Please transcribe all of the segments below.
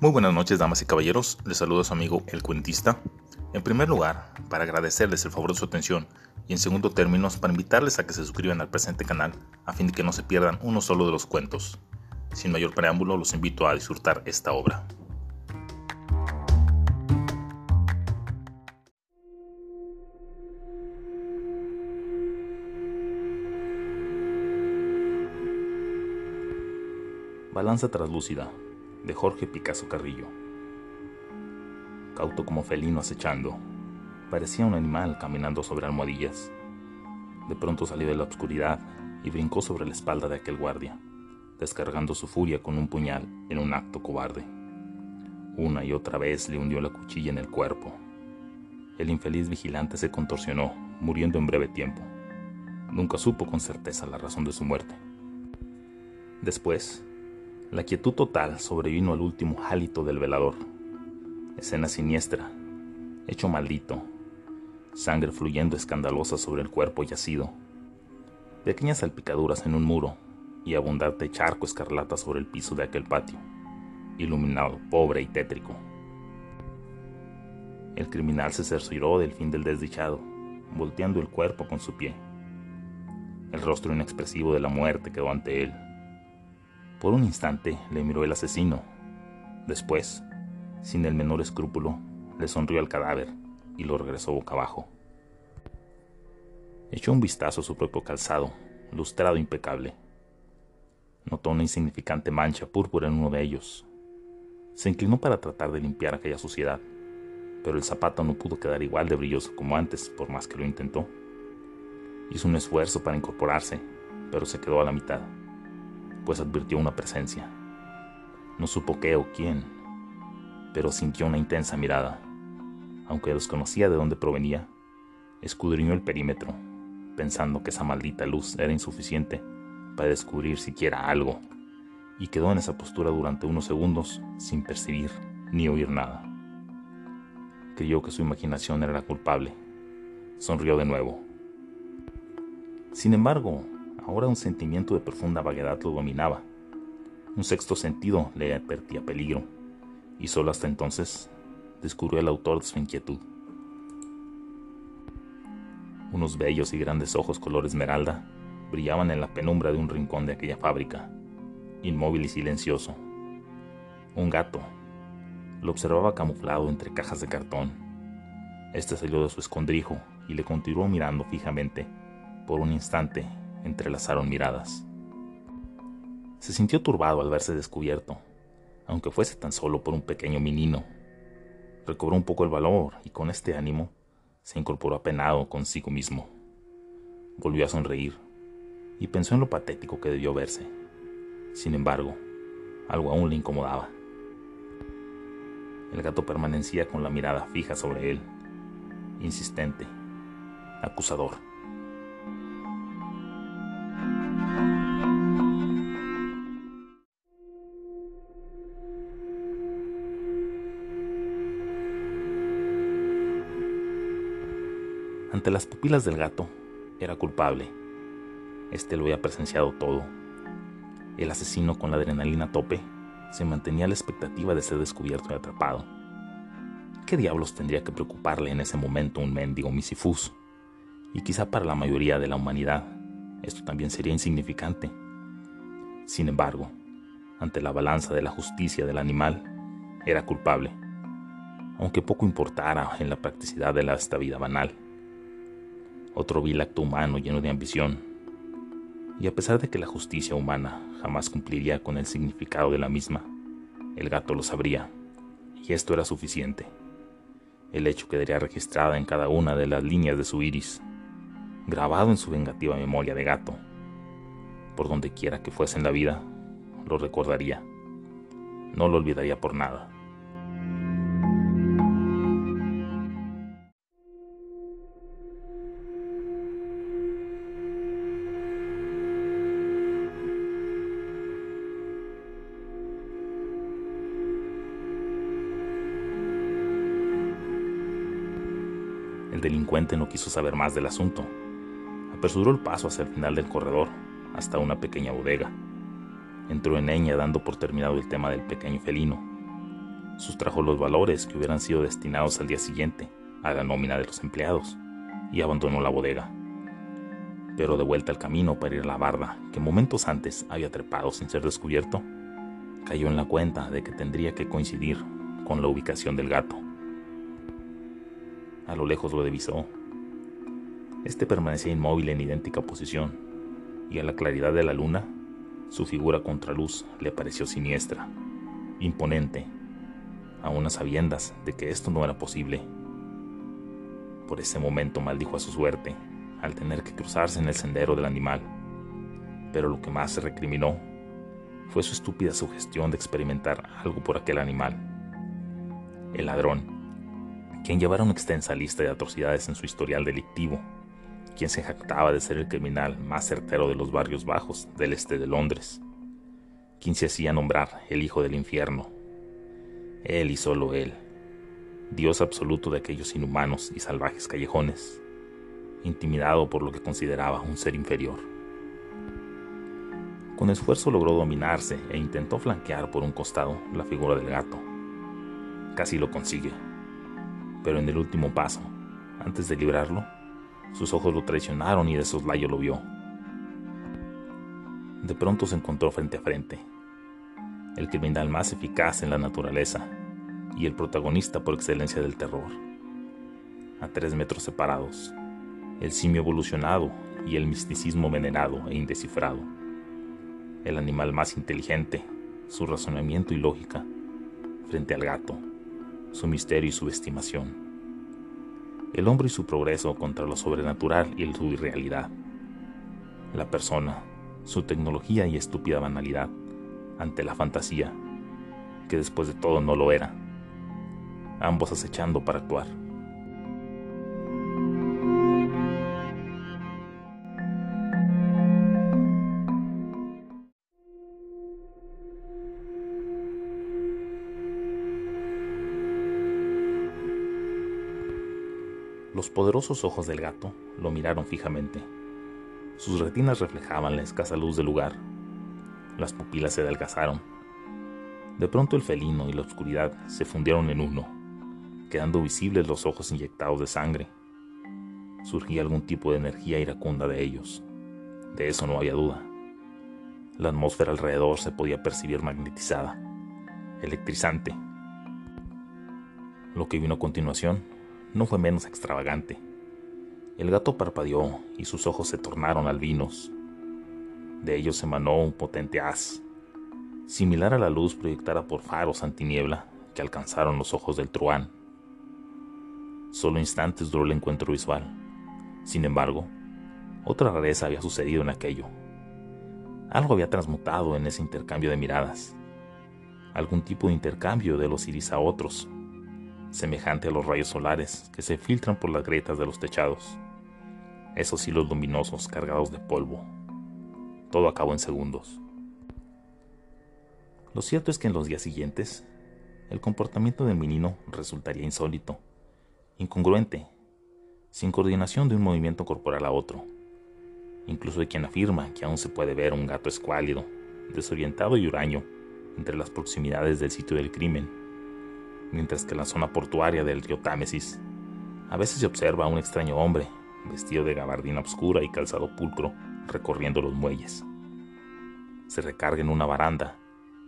Muy buenas noches, damas y caballeros. Les saludo a su amigo El Cuentista. En primer lugar, para agradecerles el favor de su atención y en segundo término, para invitarles a que se suscriban al presente canal a fin de que no se pierdan uno solo de los cuentos. Sin mayor preámbulo, los invito a disfrutar esta obra. Balanza traslúcida de Jorge Picasso Carrillo. Cauto como felino acechando, parecía un animal caminando sobre almohadillas. De pronto salió de la oscuridad y brincó sobre la espalda de aquel guardia, descargando su furia con un puñal en un acto cobarde. Una y otra vez le hundió la cuchilla en el cuerpo. El infeliz vigilante se contorsionó, muriendo en breve tiempo. Nunca supo con certeza la razón de su muerte. Después, la quietud total sobrevino al último hálito del velador. Escena siniestra, hecho maldito, sangre fluyendo escandalosa sobre el cuerpo yacido, pequeñas salpicaduras en un muro y abundante charco escarlata sobre el piso de aquel patio, iluminado, pobre y tétrico. El criminal se cercioró del fin del desdichado, volteando el cuerpo con su pie. El rostro inexpresivo de la muerte quedó ante él por un instante le miró el asesino. Después, sin el menor escrúpulo, le sonrió al cadáver y lo regresó boca abajo. Echó un vistazo a su propio calzado, lustrado impecable. Notó una insignificante mancha púrpura en uno de ellos. Se inclinó para tratar de limpiar aquella suciedad, pero el zapato no pudo quedar igual de brilloso como antes, por más que lo intentó. Hizo un esfuerzo para incorporarse, pero se quedó a la mitad pues advirtió una presencia. No supo qué o quién, pero sintió una intensa mirada. Aunque desconocía de dónde provenía, escudriñó el perímetro, pensando que esa maldita luz era insuficiente para descubrir siquiera algo, y quedó en esa postura durante unos segundos sin percibir ni oír nada. Creyó que su imaginación era la culpable. Sonrió de nuevo. Sin embargo, Ahora un sentimiento de profunda vaguedad lo dominaba. Un sexto sentido le advertía peligro, y solo hasta entonces descubrió el autor de su inquietud. Unos bellos y grandes ojos color esmeralda brillaban en la penumbra de un rincón de aquella fábrica, inmóvil y silencioso. Un gato lo observaba camuflado entre cajas de cartón. Este salió de su escondrijo y le continuó mirando fijamente por un instante entrelazaron miradas. Se sintió turbado al verse descubierto, aunque fuese tan solo por un pequeño menino. Recobró un poco el valor y con este ánimo se incorporó apenado consigo mismo. Volvió a sonreír y pensó en lo patético que debió verse. Sin embargo, algo aún le incomodaba. El gato permanecía con la mirada fija sobre él, insistente, acusador. Ante las pupilas del gato, era culpable. Este lo había presenciado todo. El asesino con la adrenalina a tope se mantenía a la expectativa de ser descubierto y atrapado. ¿Qué diablos tendría que preocuparle en ese momento un mendigo misifus? Y quizá para la mayoría de la humanidad esto también sería insignificante. Sin embargo, ante la balanza de la justicia del animal, era culpable, aunque poco importara en la practicidad de esta vida banal otro vil acto humano lleno de ambición. Y a pesar de que la justicia humana jamás cumpliría con el significado de la misma, el gato lo sabría, y esto era suficiente. El hecho quedaría registrado en cada una de las líneas de su iris, grabado en su vengativa memoria de gato. Por donde quiera que fuese en la vida, lo recordaría. No lo olvidaría por nada. El delincuente no quiso saber más del asunto. Apresuró el paso hacia el final del corredor, hasta una pequeña bodega. Entró en ella dando por terminado el tema del pequeño felino. sustrajo los valores que hubieran sido destinados al día siguiente a la nómina de los empleados y abandonó la bodega. Pero de vuelta al camino para ir a la barda, que momentos antes había trepado sin ser descubierto, cayó en la cuenta de que tendría que coincidir con la ubicación del gato. A lo lejos lo divisó. Este permanecía inmóvil en idéntica posición, y a la claridad de la luna, su figura contraluz le pareció siniestra, imponente, a unas sabiendas de que esto no era posible. Por ese momento maldijo a su suerte al tener que cruzarse en el sendero del animal, pero lo que más se recriminó fue su estúpida sugestión de experimentar algo por aquel animal. El ladrón, quien llevara una extensa lista de atrocidades en su historial delictivo, quien se jactaba de ser el criminal más certero de los barrios bajos del este de Londres, quien se hacía nombrar el Hijo del Infierno. Él y solo él, Dios absoluto de aquellos inhumanos y salvajes callejones, intimidado por lo que consideraba un ser inferior. Con esfuerzo logró dominarse e intentó flanquear por un costado la figura del gato. Casi lo consigue, pero en el último paso, antes de librarlo, sus ojos lo traicionaron y de soslayo lo vio. De pronto se encontró frente a frente, el criminal más eficaz en la naturaleza y el protagonista por excelencia del terror. A tres metros separados, el simio evolucionado y el misticismo venerado e indescifrado el animal más inteligente, su razonamiento y lógica, frente al gato, su misterio y su estimación. El hombre y su progreso contra lo sobrenatural y su irrealidad. La persona, su tecnología y estúpida banalidad ante la fantasía, que después de todo no lo era, ambos acechando para actuar. Los poderosos ojos del gato lo miraron fijamente. Sus retinas reflejaban la escasa luz del lugar. Las pupilas se adelgazaron. De pronto el felino y la oscuridad se fundieron en uno, quedando visibles los ojos inyectados de sangre. Surgía algún tipo de energía iracunda de ellos. De eso no había duda. La atmósfera alrededor se podía percibir magnetizada, electrizante. Lo que vino a continuación no fue menos extravagante. El gato parpadeó y sus ojos se tornaron albinos. De ellos emanó un potente haz, similar a la luz proyectada por faros antiniebla que alcanzaron los ojos del truán. Solo instantes duró el encuentro visual. Sin embargo, otra rareza había sucedido en aquello. Algo había transmutado en ese intercambio de miradas. Algún tipo de intercambio de los iris a otros, semejante a los rayos solares que se filtran por las grietas de los techados. Esos hilos luminosos cargados de polvo. Todo acabó en segundos. Lo cierto es que en los días siguientes, el comportamiento del menino resultaría insólito, incongruente, sin coordinación de un movimiento corporal a otro. Incluso hay quien afirma que aún se puede ver un gato escuálido, desorientado y huraño entre las proximidades del sitio del crimen mientras que en la zona portuaria del río Támesis a veces se observa a un extraño hombre, vestido de gabardina oscura y calzado pulcro, recorriendo los muelles. Se recarga en una baranda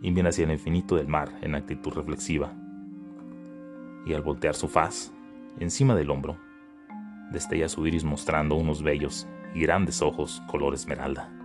y viene hacia el infinito del mar en actitud reflexiva. Y al voltear su faz, encima del hombro, destella su iris mostrando unos bellos y grandes ojos color esmeralda.